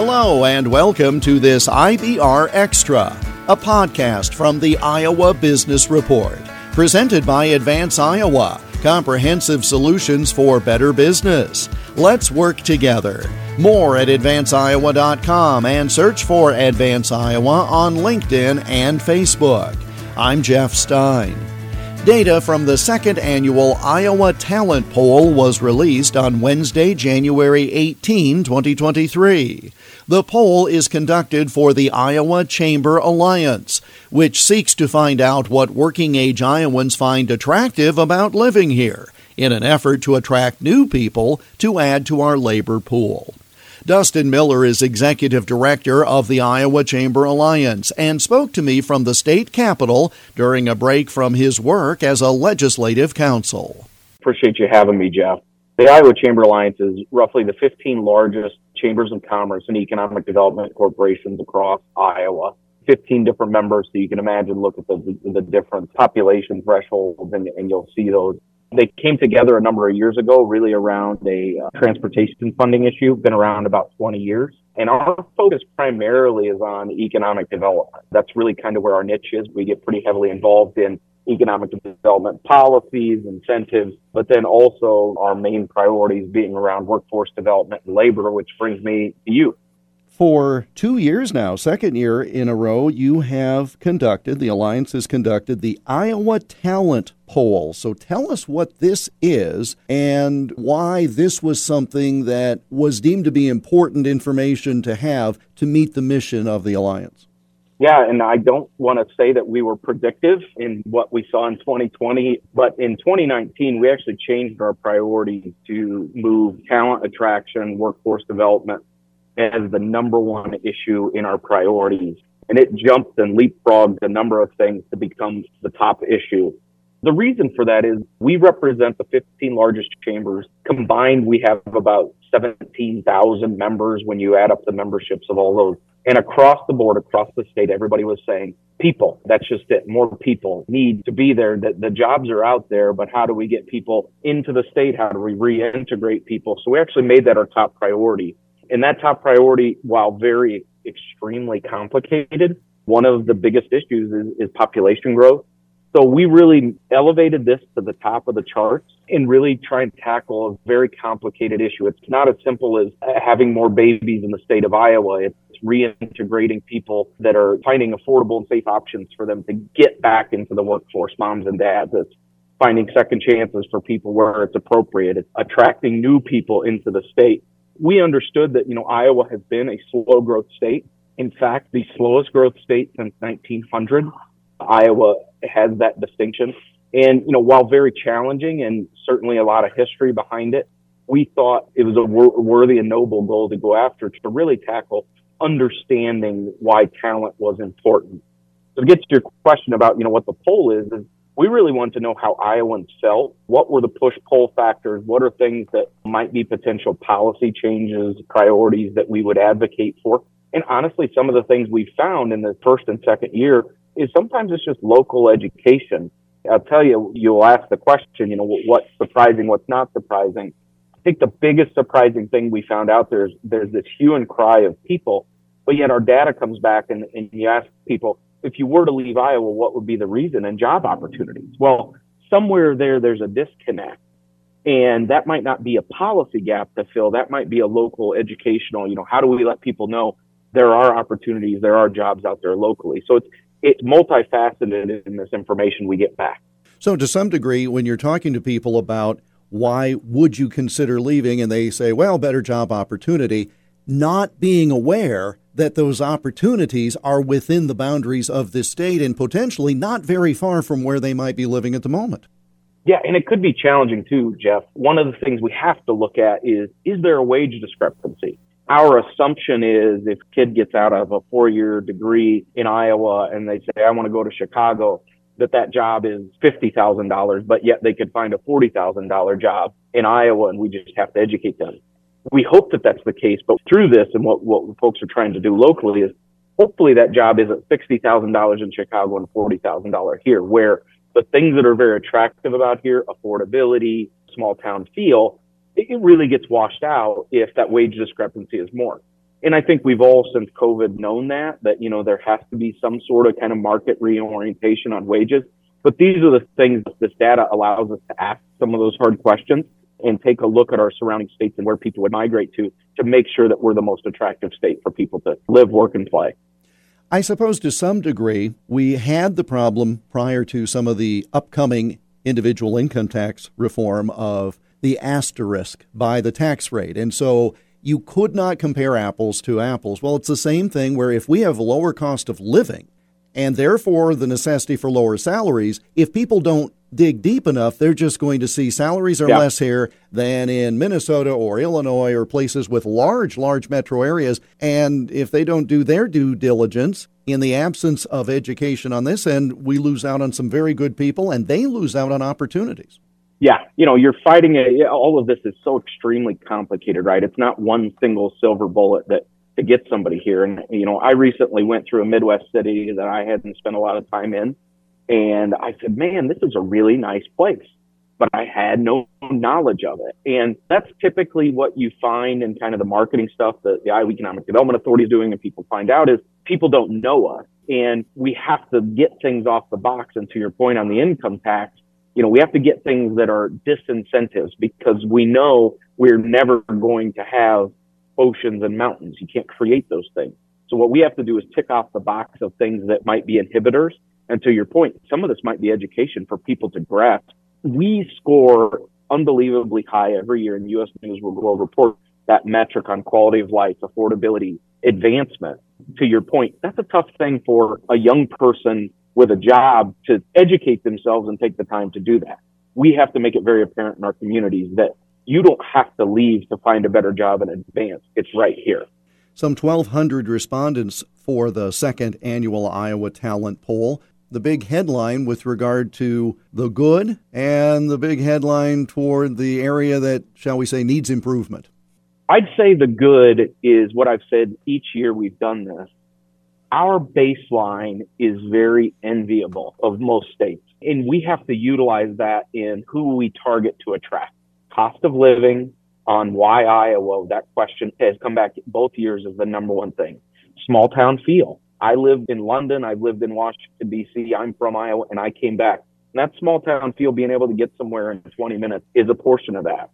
Hello, and welcome to this IBR Extra, a podcast from the Iowa Business Report, presented by Advance Iowa, comprehensive solutions for better business. Let's work together. More at advanceiowa.com and search for Advance Iowa on LinkedIn and Facebook. I'm Jeff Stein. Data from the second annual Iowa Talent Poll was released on Wednesday, January 18, 2023. The poll is conducted for the Iowa Chamber Alliance, which seeks to find out what working age Iowans find attractive about living here in an effort to attract new people to add to our labor pool. Dustin Miller is executive director of the Iowa Chamber Alliance and spoke to me from the state capitol during a break from his work as a legislative counsel. Appreciate you having me, Jeff. The Iowa Chamber Alliance is roughly the 15 largest chambers of commerce and economic development corporations across Iowa. 15 different members, so you can imagine, look at the, the different population thresholds and, and you'll see those they came together a number of years ago, really around a uh, transportation funding issue, been around about 20 years. And our focus primarily is on economic development. That's really kind of where our niche is. We get pretty heavily involved in economic development policies, incentives, but then also our main priorities being around workforce development and labor, which brings me to you for two years now, second year in a row, you have conducted, the Alliance has conducted the Iowa Talent Poll. So tell us what this is and why this was something that was deemed to be important information to have to meet the mission of the Alliance. Yeah, and I don't want to say that we were predictive in what we saw in 2020, but in 2019, we actually changed our priority to move talent attraction, workforce development, as the number one issue in our priorities. And it jumped and leapfrogged a number of things to become the top issue. The reason for that is we represent the 15 largest chambers. Combined, we have about 17,000 members when you add up the memberships of all those. And across the board, across the state, everybody was saying, people, that's just it. More people need to be there. That the jobs are out there, but how do we get people into the state? How do we reintegrate people? So we actually made that our top priority. And that top priority, while very extremely complicated, one of the biggest issues is, is population growth. So we really elevated this to the top of the charts and really try and tackle a very complicated issue. It's not as simple as having more babies in the state of Iowa. It's reintegrating people that are finding affordable and safe options for them to get back into the workforce, moms and dads. It's finding second chances for people where it's appropriate. It's attracting new people into the state we understood that, you know, Iowa has been a slow growth state. In fact, the slowest growth state since 1900. Iowa has that distinction. And, you know, while very challenging and certainly a lot of history behind it, we thought it was a wor- worthy and noble goal to go after to really tackle understanding why talent was important. So to get to your question about, you know, what the poll is, is we really want to know how Iowans felt. What were the push pull factors? What are things that might be potential policy changes, priorities that we would advocate for? And honestly, some of the things we found in the first and second year is sometimes it's just local education. I'll tell you, you'll ask the question, you know, what's surprising, what's not surprising. I think the biggest surprising thing we found out there is there's this hue and cry of people, but yet our data comes back and, and you ask people, if you were to leave Iowa, what would be the reason and job opportunities? Well, somewhere there, there's a disconnect. And that might not be a policy gap to fill. That might be a local educational, you know, how do we let people know there are opportunities, there are jobs out there locally? So it's, it's multifaceted in this information we get back. So to some degree, when you're talking to people about why would you consider leaving and they say, well, better job opportunity, not being aware that those opportunities are within the boundaries of this state and potentially not very far from where they might be living at the moment. Yeah, and it could be challenging too, Jeff. One of the things we have to look at is is there a wage discrepancy? Our assumption is if kid gets out of a four year degree in Iowa and they say, I want to go to Chicago, that that job is $50,000, but yet they could find a $40,000 job in Iowa and we just have to educate them we hope that that's the case, but through this and what, what folks are trying to do locally is hopefully that job isn't $60,000 in Chicago and $40,000 here, where the things that are very attractive about here, affordability, small town feel, it really gets washed out if that wage discrepancy is more. And I think we've all since COVID known that, that, you know, there has to be some sort of kind of market reorientation on wages. But these are the things this data allows us to ask some of those hard questions and take a look at our surrounding states and where people would migrate to to make sure that we're the most attractive state for people to live, work, and play. I suppose to some degree, we had the problem prior to some of the upcoming individual income tax reform of the asterisk by the tax rate. And so you could not compare apples to apples. Well, it's the same thing where if we have a lower cost of living and therefore the necessity for lower salaries, if people don't dig deep enough, they're just going to see salaries are yeah. less here than in Minnesota or Illinois or places with large, large metro areas. And if they don't do their due diligence, in the absence of education on this end, we lose out on some very good people and they lose out on opportunities yeah, you know, you're fighting. All of this is so extremely complicated, right? It's not one single silver bullet that to get somebody here. And you know, I recently went through a Midwest city that I hadn't spent a lot of time in, and I said, "Man, this is a really nice place," but I had no knowledge of it. And that's typically what you find in kind of the marketing stuff that the Iowa Economic Development Authority is doing, and people find out is people don't know us, and we have to get things off the box. And to your point on the income tax you know, we have to get things that are disincentives because we know we're never going to have oceans and mountains. You can't create those things. So what we have to do is tick off the box of things that might be inhibitors. And to your point, some of this might be education for people to grasp. We score unbelievably high every year in U.S. News will report that metric on quality of life, affordability, advancement. To your point, that's a tough thing for a young person with a job to educate themselves and take the time to do that. We have to make it very apparent in our communities that you don't have to leave to find a better job in advance. It's right here. Some 1,200 respondents for the second annual Iowa Talent Poll. The big headline with regard to the good and the big headline toward the area that, shall we say, needs improvement. I'd say the good is what I've said each year we've done this our baseline is very enviable of most states. And we have to utilize that in who we target to attract. Cost of living on why Iowa, that question has come back both years as the number one thing. Small town feel. I lived in London. I've lived in Washington, D.C. I'm from Iowa and I came back. And that small town feel, being able to get somewhere in 20 minutes is a portion of that.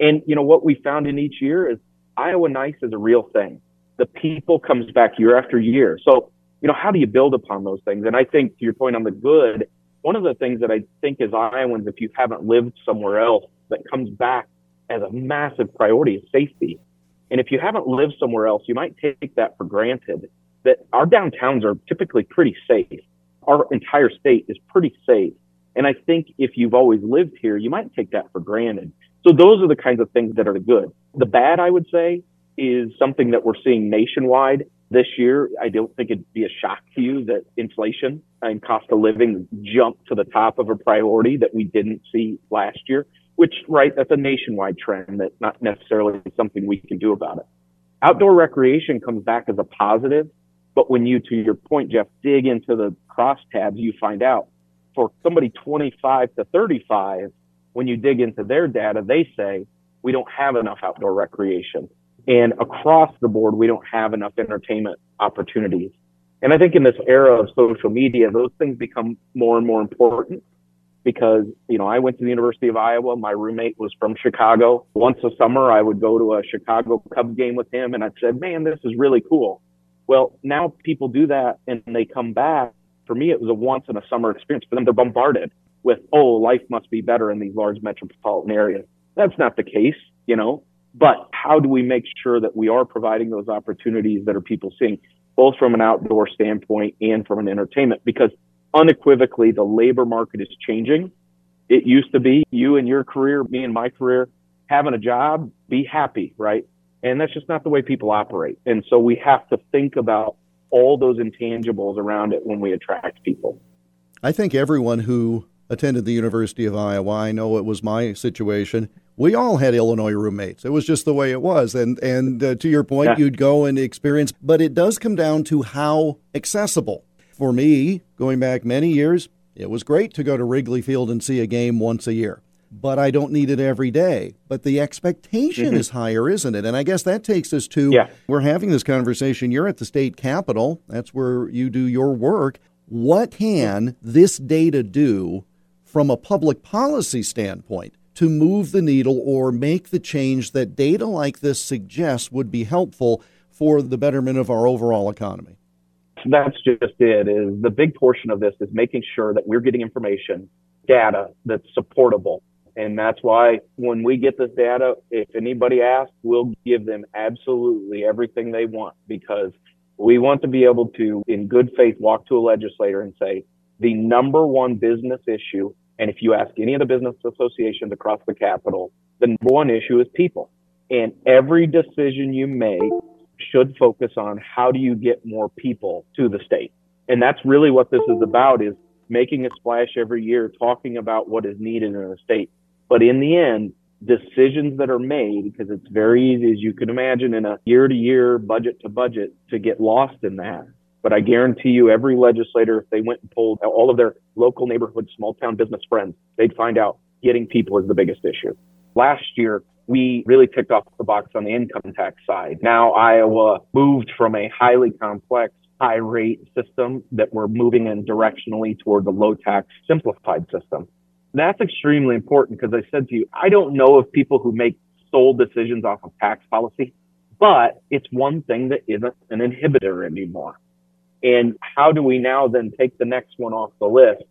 And, you know, what we found in each year is Iowa Nice is a real thing the people comes back year after year. So, you know, how do you build upon those things? And I think to your point on the good, one of the things that I think as Iowans, if you haven't lived somewhere else, that comes back as a massive priority is safety. And if you haven't lived somewhere else, you might take that for granted that our downtowns are typically pretty safe. Our entire state is pretty safe. And I think if you've always lived here, you might take that for granted. So those are the kinds of things that are good. The bad, I would say, is something that we're seeing nationwide this year. I don't think it'd be a shock to you that inflation and cost of living jumped to the top of a priority that we didn't see last year, which, right, that's a nationwide trend that's not necessarily something we can do about it. Outdoor recreation comes back as a positive, but when you, to your point, Jeff, dig into the crosstabs, you find out for somebody 25 to 35, when you dig into their data, they say we don't have enough outdoor recreation. And across the board, we don't have enough entertainment opportunities. And I think in this era of social media, those things become more and more important because, you know, I went to the University of Iowa. My roommate was from Chicago. Once a summer, I would go to a Chicago Cubs game with him and I said, man, this is really cool. Well, now people do that and they come back. For me, it was a once in a summer experience. For them, they're bombarded with, oh, life must be better in these large metropolitan areas. That's not the case. You know, but how do we make sure that we are providing those opportunities that are people seeing, both from an outdoor standpoint and from an entertainment? Because unequivocally, the labor market is changing. It used to be you and your career, me and my career, having a job, be happy, right? And that's just not the way people operate. And so we have to think about all those intangibles around it when we attract people. I think everyone who attended the University of Iowa, I know it was my situation, we all had Illinois roommates. It was just the way it was. And and uh, to your point, yeah. you'd go and experience, but it does come down to how accessible. For me, going back many years, it was great to go to Wrigley Field and see a game once a year. but I don't need it every day. But the expectation mm-hmm. is higher, isn't it? And I guess that takes us to yeah. we're having this conversation. You're at the state capitol, that's where you do your work. What can this data do from a public policy standpoint to move the needle or make the change that data like this suggests would be helpful for the betterment of our overall economy? That's just it. Is the big portion of this is making sure that we're getting information, data that's supportable. And that's why when we get this data, if anybody asks, we'll give them absolutely everything they want because we want to be able to, in good faith, walk to a legislator and say, the number one business issue, and if you ask any of the business associations across the capital the number one issue is people. And every decision you make should focus on how do you get more people to the state. And that's really what this is about is making a splash every year, talking about what is needed in a state. But in the end, decisions that are made, because it's very easy, as you can imagine, in a year to year, budget to budget, to get lost in that. But I guarantee you, every legislator, if they went and polled all of their local neighborhood, small town business friends, they'd find out getting people is the biggest issue. Last year, we really ticked off the box on the income tax side. Now Iowa moved from a highly complex high rate system that we're moving in directionally toward the low tax simplified system. That's extremely important because I said to you, I don't know of people who make sole decisions off of tax policy, but it's one thing that isn't an inhibitor anymore. And how do we now then take the next one off the list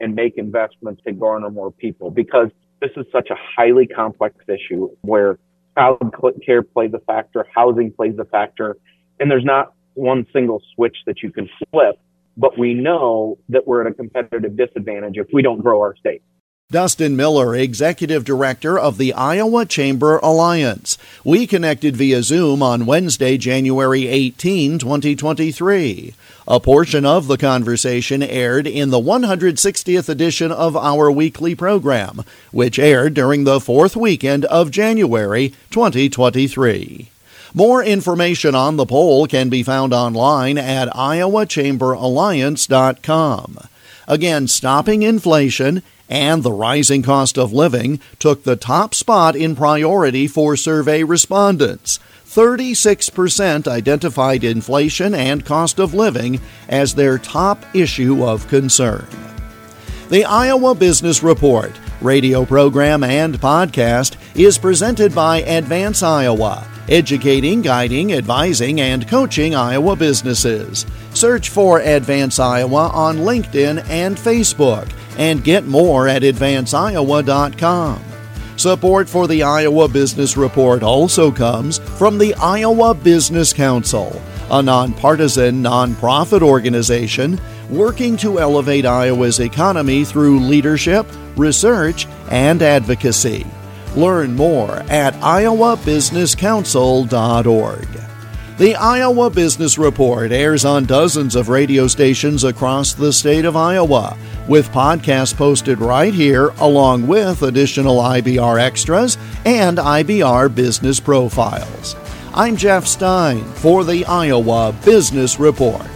and make investments to garner more people? Because this is such a highly complex issue where child care plays a factor, housing plays a factor, and there's not one single switch that you can flip. But we know that we're at a competitive disadvantage if we don't grow our state. Dustin Miller, Executive Director of the Iowa Chamber Alliance. We connected via Zoom on Wednesday, January 18, 2023. A portion of the conversation aired in the 160th edition of our weekly program, which aired during the fourth weekend of January 2023. More information on the poll can be found online at iowachamberalliance.com. Again, stopping inflation and the rising cost of living took the top spot in priority for survey respondents. 36% identified inflation and cost of living as their top issue of concern. The Iowa Business Report, radio program and podcast, is presented by Advance Iowa, educating, guiding, advising, and coaching Iowa businesses. Search for Advance Iowa on LinkedIn and Facebook and get more at advanceiowa.com. Support for the Iowa Business Report also comes from the Iowa Business Council, a nonpartisan nonprofit organization working to elevate Iowa's economy through leadership, research, and advocacy. Learn more at iowabusinesscouncil.org. The Iowa Business Report airs on dozens of radio stations across the state of Iowa, with podcasts posted right here, along with additional IBR extras and IBR business profiles. I'm Jeff Stein for the Iowa Business Report.